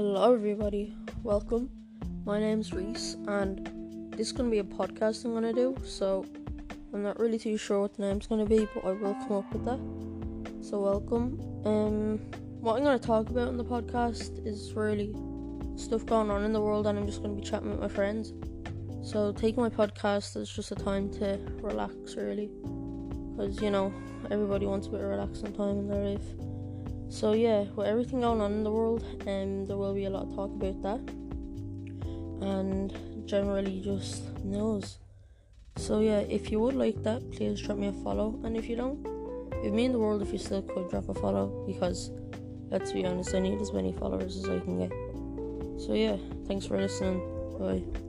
Hello, everybody. Welcome. My name's Reese, and this is going to be a podcast I'm going to do. So, I'm not really too sure what the name's going to be, but I will come up with that. So, welcome. Um, what I'm going to talk about in the podcast is really stuff going on in the world, and I'm just going to be chatting with my friends. So, take my podcast as just a time to relax, really, because you know everybody wants a bit of relaxing time in their life. So yeah, with everything going on in the world, um, there will be a lot of talk about that, and generally just news. So yeah, if you would like that, please drop me a follow, and if you don't, it would mean the world if you still could drop a follow because, let's be honest, I need as many followers as I can get. So yeah, thanks for listening. Bye.